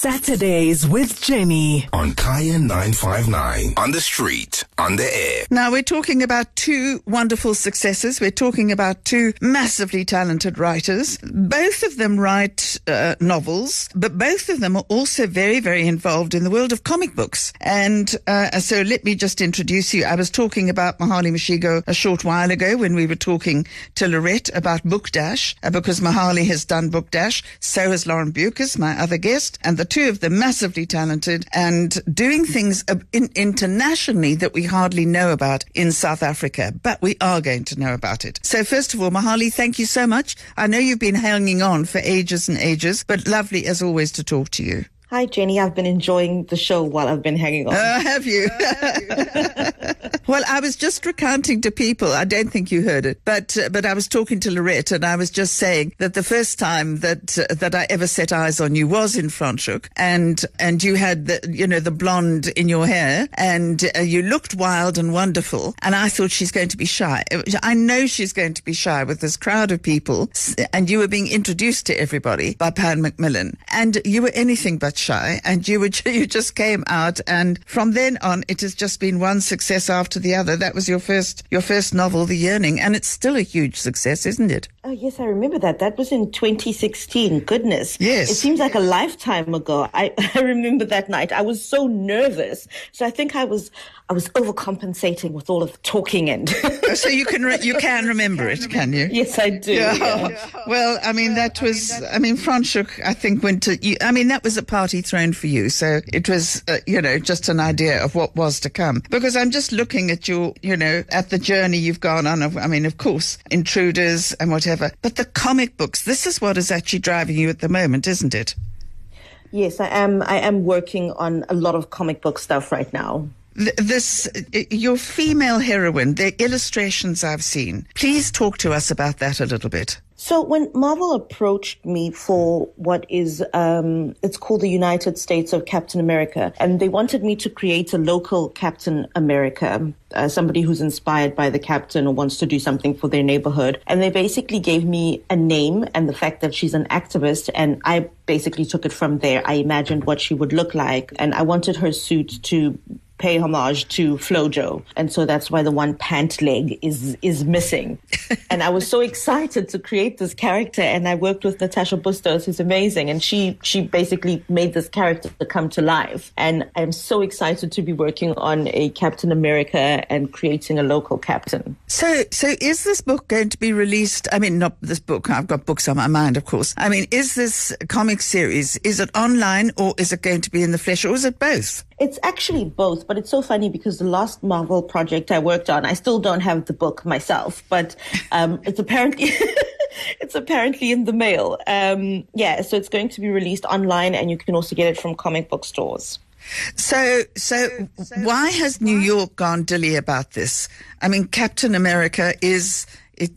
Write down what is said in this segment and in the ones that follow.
Saturdays with Jenny. on Kaya 959. On the street, on the air. Now, we're talking about two wonderful successes. We're talking about two massively talented writers. Both of them write uh, novels, but both of them are also very, very involved in the world of comic books. And uh, so let me just introduce you. I was talking about Mohale Mashigo a short while ago when we were talking to Lorette about Book Dash, uh, because Mohale has done Book Dash. So has Lauren Beukes, my other guest. And the two of them massively talented and doing things in, internationally that we hardly know about in South Africa, but we are going to know about it. So first of all, Mohale, thank you so much. I know you've been hanging on for ages and ages, but lovely as always to talk to you. Hi, Jenny. I've been enjoying the show while I've been hanging on. Uh, have you? well, I was just recounting to people. I don't think you heard it, but uh, but I was talking to Lorette, and I was just saying that the first time that uh, that I ever set eyes on you was in Franschhoek, and and you had the you know the blonde in your hair, and uh, you looked wild and wonderful, and I thought she's going to be shy. I know she's going to be shy with this crowd of people, and you were being introduced to everybody by Pan Macmillan, and you were anything but shy, and you were you just came out, and from then on, it has just been one success after the other. That was your first your first novel, The Yearning, and it's still a huge success, isn't it? Oh, yes, I remember that. That was in 2016. Goodness. Yes. It seems like a lifetime ago. I, I remember that night. I was so nervous. So I think I was, I was overcompensating with all of the talking and. so you can re- you can remember it, can you? yes, I do. Yeah. Well, I mean, that was, I mean, Franschhoek, I think, went to, you, I mean, that was a party thrown for you. So it was, uh, you know, just an idea of what was to come. Because I'm just looking at your, you know, at the journey you've gone on. Of, I mean, of course, intruders and whatever. But the comic books, this is what is actually driving you at the moment, isn't it? Yes, I am. I am working on a lot of comic book stuff right now. Th- This, your female heroine, the illustrations I've seen. Please talk to us about that a little bit. So when Marvel approached me for what is, um, it's called the United States of Captain America, and they wanted me to create a local Captain America, uh, somebody who's inspired by the captain or wants to do something for their neighborhood. And they basically gave me a name and the fact that she's an activist, and I basically took it from there. I imagined what she would look like, and I wanted her suit to pay homage to FloJo. And so that's why the one pant leg is is missing. and I was so excited to create this character and I worked with Natasha Bustos who's amazing and she she basically made this character come to life. And I'm so excited to be working on a Captain America and creating a local captain. So, so is this book going to be released? I mean, not this book. I've got books on my mind, of course. I mean, is this comic series, is it online or is it going to be in the flesh or is it both? It's actually both, but it's so funny because the last Marvel project I worked on, I still don't have the book myself, but um, it's apparently it's apparently in the mail. Um, yeah, so it's going to be released online, and you can also get it from comic book stores. So, so why has New York gone dilly about this? I mean, Captain America is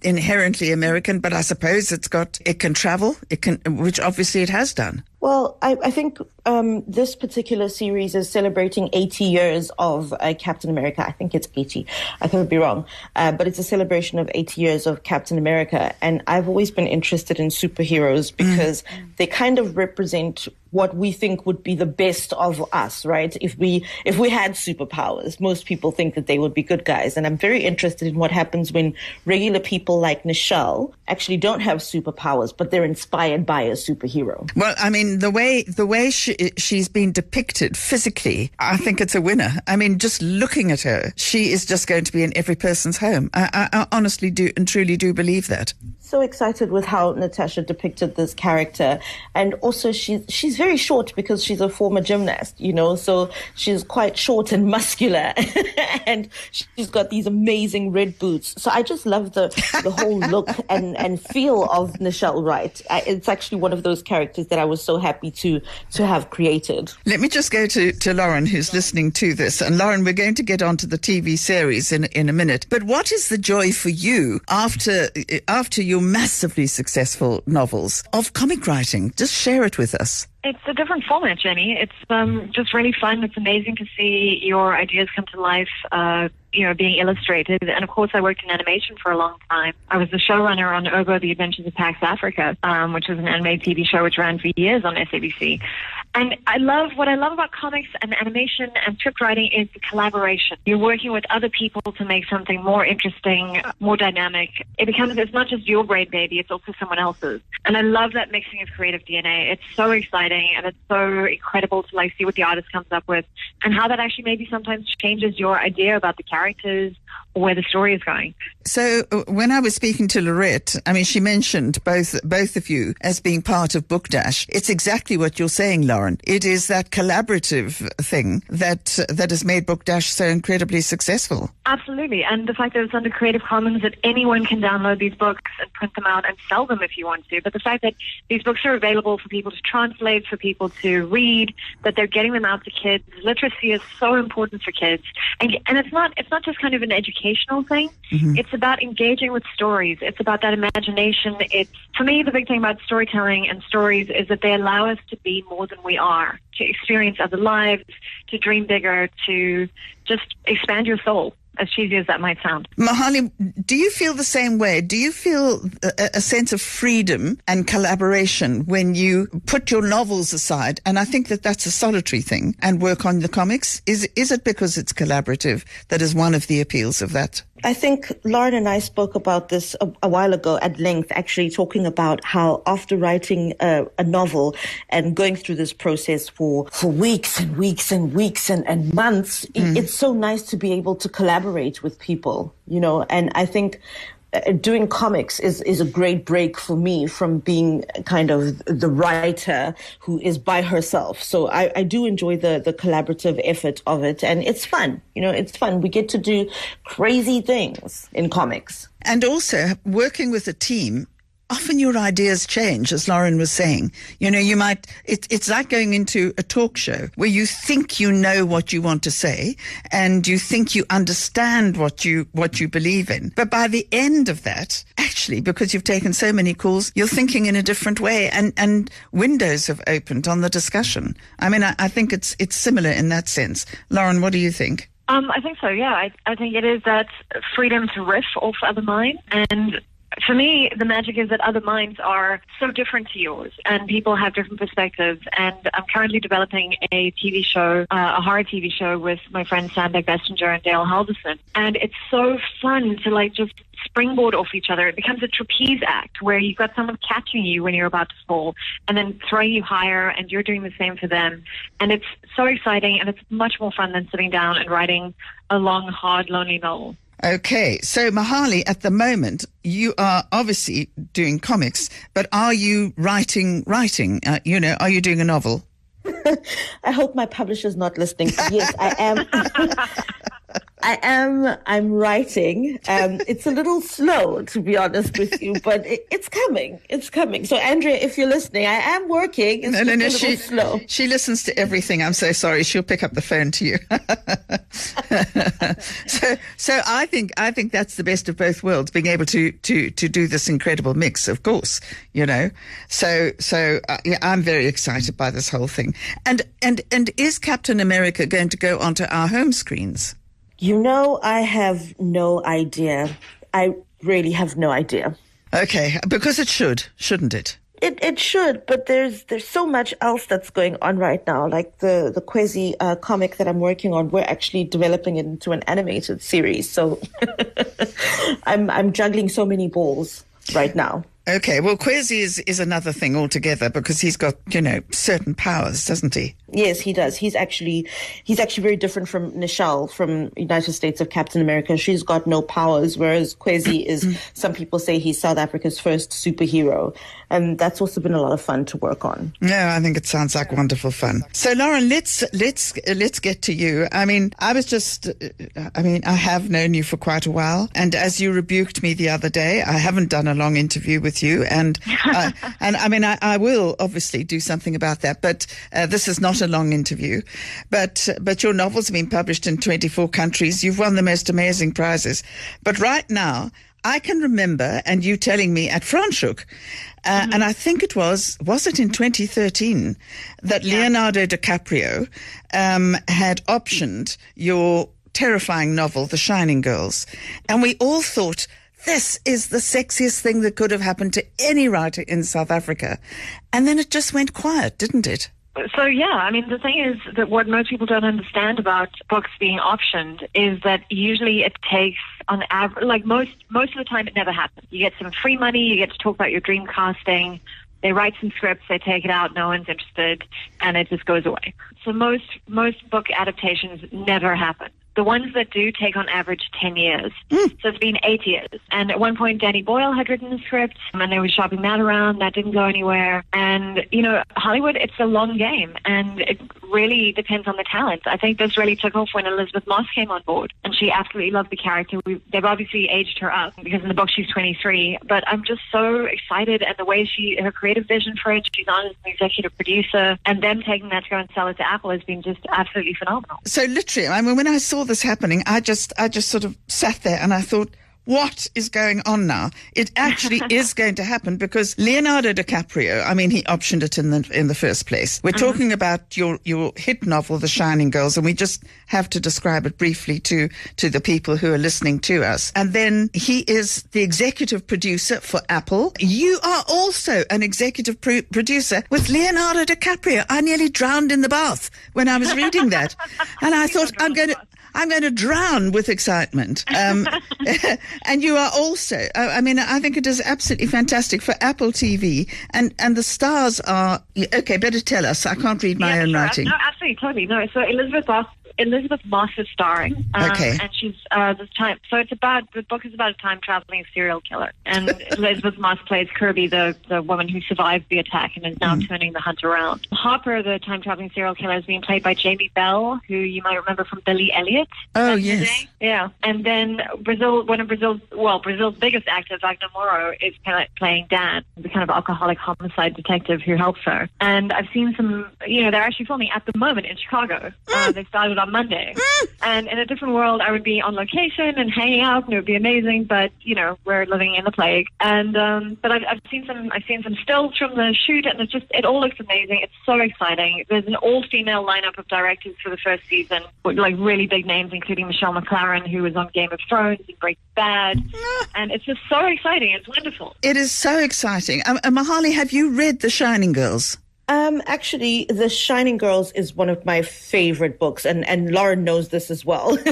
inherently American, but I suppose it's got, it can travel, it can, which obviously it has done. Well, I, I think um, this particular series is celebrating 80 years of uh, Captain America. I think it's 80. I could be wrong. Uh, but it's a celebration of 80 years of Captain America. And I've always been interested in superheroes because they kind of represent what we think would be the best of us, right? If we, if we had superpowers, most people think that they would be good guys. And I'm very interested in what happens when regular people like Nichelle actually don't have superpowers, but they're inspired by a superhero. Well, I mean, the way the way she she's been depicted physically, I think it's a winner. I mean, just looking at her, she is just going to be in every person's home. I, I, I honestly do and truly do believe that. So excited with how Natasha depicted this character, and also she's she's very short because she's a former gymnast, you know, so she's quite short and muscular, and she's got these amazing red boots. So I just love the the whole look and and feel of Nichelle Wright. It's actually one of those characters that I was so happy to to have created. Let me just go to, to Lauren, who's listening to this. And Lauren, we're going to get onto the TV series in, in a minute. But what is the joy for you after, after your massively successful novels of comic writing? Just share it with us. It's a different format, Jenny. It's um, just really fun. It's amazing to see your ideas come to life, uh, you know, being illustrated. And of course, I worked in animation for a long time. I was the showrunner on URBO: The Adventures of Pax Afrika, um, which was an animated TV show which ran for years on SABC. And I love what I love about comics and animation and script writing is the collaboration. You're working with other people to make something more interesting, more dynamic. It becomes it's not just your brain baby, it's also someone else's. And I love that mixing of creative DNA. It's so exciting and it's so incredible to like see what the artist comes up with and how that actually maybe sometimes changes your idea about the characters or where the story is going. So uh, when I was speaking to Lorette, I mean, she mentioned both both of you as being part of Book Dash. It's exactly what you're saying, Lauren. It is that collaborative thing that that has made Book Dash so incredibly successful. Absolutely, and the fact that it's under Creative Commons, that anyone can download these books and print them out and sell them if you want to. But the fact that these books are available for people to translate, for people to read, that they're getting them out to kids. Literacy is so important for kids, and and it's not it's not just kind of an educational thing. Mm-hmm. It's about engaging with stories. It's about that imagination. It's for me the big thing about storytelling and stories is that they allow us to be more than we are, to experience other lives, to dream bigger, to just expand your soul as cheesy as that might sound. Mohale, do you feel the same way? Do you feel a, a, sense of freedom and collaboration when you put your novels aside? And I think that that's a solitary thing and work on the comics. Is, is it because it's collaborative that is one of the appeals of that? I think Lauren and I spoke about this a, a while ago at length, actually talking about how after writing a, a, novel and going through this process for, for weeks and weeks and weeks and, and months, mm. it, it's so nice to be able to collaborate with people, you know, and I think uh, doing comics is, is a great break for me from being kind of the writer who is by herself. So I, I do enjoy the, the collaborative effort of it and it's fun. You know, it's fun. We get to do crazy things in comics. And also working with a team often your ideas change, as Lauren was saying. You know, you might, it, it's like going into a talk show where you think you know what you want to say and you think you understand what you, what you believe in. But by the end of that, actually, because you've taken so many calls, you're thinking in a different way and, and windows have opened on the discussion. I mean, I, I think it's, it's similar in that sense. Lauren, what do you think? Um, I think so. Yeah, I, I think it is that freedom to riff off other minds and for me, the magic is that other minds are so different to yours, and people have different perspectives. And I'm currently developing a TV show, uh, a horror TV show, with my friends Sam Beckbessinger and Dale Halvorsen, and it's so fun to like just springboard off each other. It becomes a trapeze act where you've got someone catching you when you're about to fall, and then throwing you higher, and you're doing the same for them. And it's so exciting, and it's much more fun than sitting down and writing a long, hard, lonely novel. Okay, so Mohale, at the moment, you are obviously doing comics, but are you writing? Writing? Uh, you know, are you doing a novel? I hope my publisher's not listening. Yes, I am. I am. I'm writing. Um, it's a little slow, to be honest with you, but it, it's coming. It's coming. So, Andrea, if you're listening, I am working. It's no, no, no. she, slow. She listens to everything. I'm so sorry. She'll pick up the phone to you. so, so I think I think that's the best of both worlds. Being able to to to do this incredible mix, of course. You know. So, so uh, yeah, I'm very excited by this whole thing. And and and is Captain America going to go onto our home screens? You know, I have no idea. I really have no idea. Okay, because it should, shouldn't it? It it should, but there's there's so much else that's going on right now. Like the the Kwezi uh, comic that I'm working on, we're actually developing it into an animated series. So I'm I'm juggling so many balls right now. Okay, well, Kwezi is, is another thing altogether because he's got, you know, certain powers, doesn't he? Yes, he does. He's actually he's actually very different from Nichelle from United States of Captain America. She's got no powers, whereas Kwezi is. some people say he's South Africa's first superhero, and that's also been a lot of fun to work on. Yeah, I think it sounds like wonderful fun. So, Lauren, let's let's let's get to you. I mean, I was just, I mean, I have known you for quite a while, and as you rebuked me the other day, I haven't done a long interview with you, and uh, and I mean, I, I, will obviously do something about that, but uh, this is not a long interview, but but your novel's have been published in 24 countries. You've won the most amazing prizes, but right now. I can remember, and you telling me at Franschhoek, uh, mm-hmm. and I think it was, was it in 2013 that yeah. Leonardo DiCaprio um, had optioned your terrifying novel, The Shining Girls. And we all thought, this is the sexiest thing that could have happened to any writer in South Africa. And then it just went quiet, didn't it? So yeah, I mean the thing is that what most people don't understand about books being optioned is that usually it takes on average, like most most of the time, it never happens. You get some free money, you get to talk about your dream casting. They write some scripts, they take it out, no one's interested, and it just goes away. So most most book adaptations never happen. The ones that do take on average 10 years. Hmm. So it's been eight years. And at one point, Danny Boyle had written the script and they were shopping that around. That didn't go anywhere. And, you know, Hollywood, it's a long game and it really depends on the talent. I think this really took off when Elisabeth Moss came on board and she absolutely loved the character. We, they've obviously aged her up because in the book she's 23, but I'm just so excited and the way she, her creative vision for it, she's on as an executive producer and them taking that to go and sell it to Apple has been just absolutely phenomenal. So literally, I mean, when I saw this happening, I just, I just sort of sat there and I thought, what is going on now? It actually is going to happen because Leonardo DiCaprio, I mean, he optioned it in the in the first place. We're talking about your your hit novel, The Shining Girls, and we just have to describe it briefly to to the people who are listening to us. And then he is the executive producer for Apple. You are also an executive pro- producer with Leonardo DiCaprio. I nearly drowned in the bath when I was reading that, and I thought I'm going to. I'm going to drown with excitement. Um, and you are also, I I mean, I think it is absolutely fantastic for Apple TV. And, and the stars are, okay, better tell us. I can't read my Yeah, own sure. writing. No, absolutely, totally. No, so Elisabeth Moss, Elisabeth Moss is starring. Um, Okay. And she's uh, this time. So it's about the book is about a time traveling serial killer, and Elisabeth Moss plays Kirby, the the woman who survived the attack and is now Mm. turning the hunt around. Hopper, the time traveling serial killer, is being played by Jamie Bell, who you might remember from Billy Elliot. Oh, back in the yes. Yeah, and then Brazil, one of Brazil's well, Brazil's biggest actor, Wagner Moura, is play- playing Dan, the kind of alcoholic homicide detective who helps her. And I've seen some, you know, they're actually filming at the moment in Chicago. Uh, they started on Monday, and in a different world, I would be on location and hanging out, and it would be amazing. But you know, we're living in the plague, and um, but I've, I've seen some, I've seen some stills from the shoot, and it's just, it all looks amazing. It's so exciting. There's an all-female lineup of directors for the first season, with like really big names, including Michelle MacLaren, who was on Game of Thrones and Breaking Bad, and it's just so exciting. It's wonderful. It is so exciting. Um, uh, Mohale, have you read The Shining Girls? Um, actually, The Shining Girls is one of my favorite books, and, and Lauren knows this as well.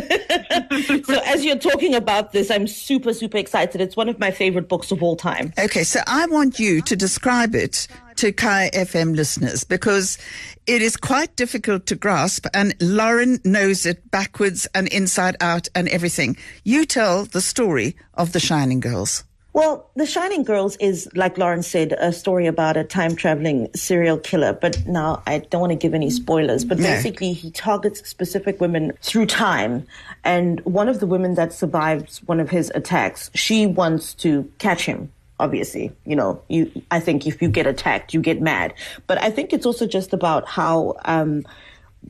so, as you're talking about this, I'm super, super excited. It's one of my favorite books of all time. Okay, so I want you to describe it to Kaya FM listeners because it is quite difficult to grasp, and Lauren knows it backwards and inside out and everything. You tell the story of the Shining Girls. Well, The Shining Girls is, like Lauren said, a story about a time traveling serial killer. But now I don't want to give any spoilers, but No. basically he targets specific women through time. And one of the women that survives one of his attacks, she wants to catch him. Obviously, you know, you, I think if you get attacked, you get mad. But I think it's also just about how, um,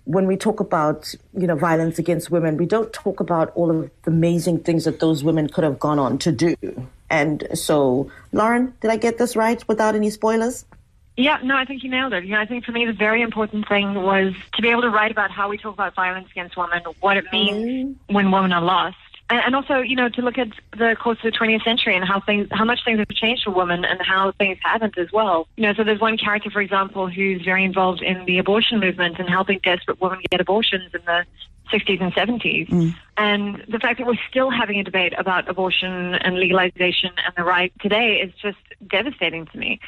when we talk about you know violence against women, we don't talk about all of the amazing things that those women could have gone on to do. And so, Lauren, did I get this right without any spoilers? Yeah, no, I think you nailed it. You know, I think for me the very important thing was to be able to write about how we talk about violence against women, what it means when women are lost. And, also, you know, to look at the course of the 20th century and how things, how much things have changed for women and how things haven't as well. You know, so there's one character, for example, who's very involved in the abortion movement and helping desperate women get abortions in the 60s and 70s. And the fact that we're still having a debate about abortion and legalization and the right today is just devastating to me.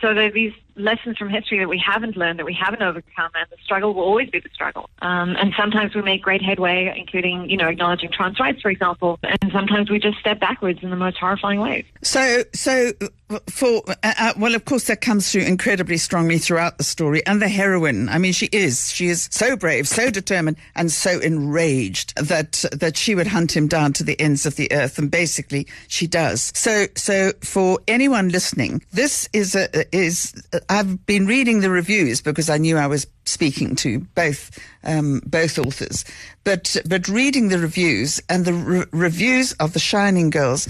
So there are these lessons from history that we haven't learned, that we haven't overcome, and the struggle will always be the struggle. Um, and sometimes we make great headway, including, you know, acknowledging trans rights, for example, and sometimes we just step backwards in the most horrifying ways. So, so uh, for uh, uh, well, of course, that comes through incredibly strongly throughout the story. And the heroine, I mean, she is she is so brave, so determined, and so enraged that that she would hunt him down to the ends of the earth. And basically, she does. So, so for anyone listening, this is a is I've been reading the reviews because I knew I was speaking to both um, both authors, but but reading the reviews and the re- reviews of the Shining Girls,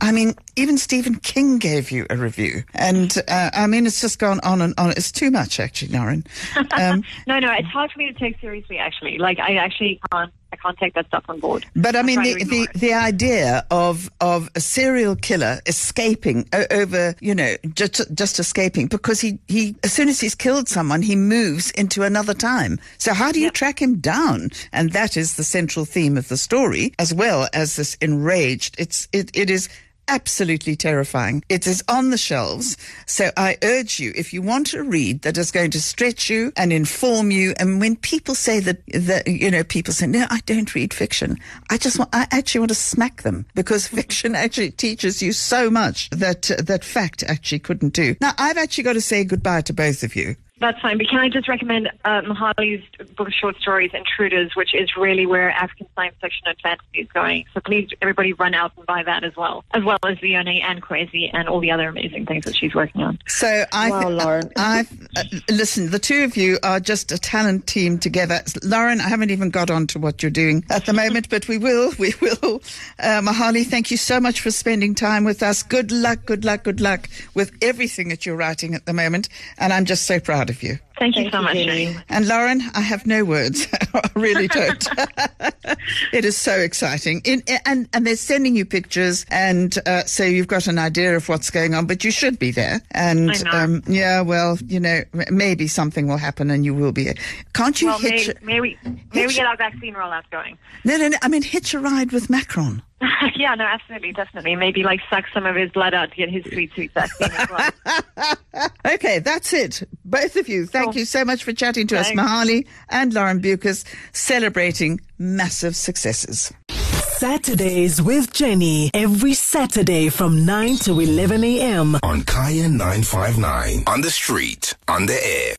I mean, even Stephen King gave you a review, and uh, I mean, it's just gone on and on. It's too much, actually, Lauren. Um, No, no, it's hard for me to take seriously, actually. Like, I actually can't, can't take that stuff on board. But I mean, the, the, the idea of of a serial killer escaping over, you know, just just escaping because he he as soon as he's killed someone, he moves into another time. So how do you track him down? And that is the central theme of the story, as well as this enraged. It's it it is. Absolutely terrifying. It is on the shelves. So I urge you, if you want to read that is going to stretch you and inform you, and when people say that, that you know, people say, no, I don't read fiction. I just want, I actually want to smack them because fiction actually teaches you so much that, uh, that fact actually couldn't do. Now, I've actually got to say goodbye to both of you. That's fine. But can I just recommend uh, Mohale's book of short stories, Intruders, which is really where African science fiction and fantasy is going. So please, everybody run out and buy that as well, as well as Leone and Kwezi and all the other amazing things that she's working on. So I, Wow, Lauren. I, uh, listen. The two of you are just a talent team together. Lauren, I haven't even got on to what you're doing at the moment, but we will. We will. Uh, Mohale, thank you so much for spending time with us. Good luck. Good luck. Good luck with everything that you're writing at the moment, and I'm just so proud of you. Thank you so you, much, Jenny. And Lauren, I have no words. I really don't. it is so exciting. In, and, and they're sending you pictures, and uh, so you've got an idea of what's going on, but you should be there. And. Um, yeah, well, you know, maybe something will happen and you will be. Can't you Well, may, hitch? may we may we get our vaccine rollout going? no, no, no. I mean, hitch a ride with Macron. yeah, no, absolutely, definitely. Maybe like suck some of his blood out to get his sweet, sweet vaccine as well. Okay, that's it. Both of you, thank Cool. you so much for chatting to us, Thanks. Mohale and Lauren Beukes, celebrating massive successes. Saturdays with Jenny. Every Saturday from 9 to 11 a.m. On Kaya 959. On the street, on the air.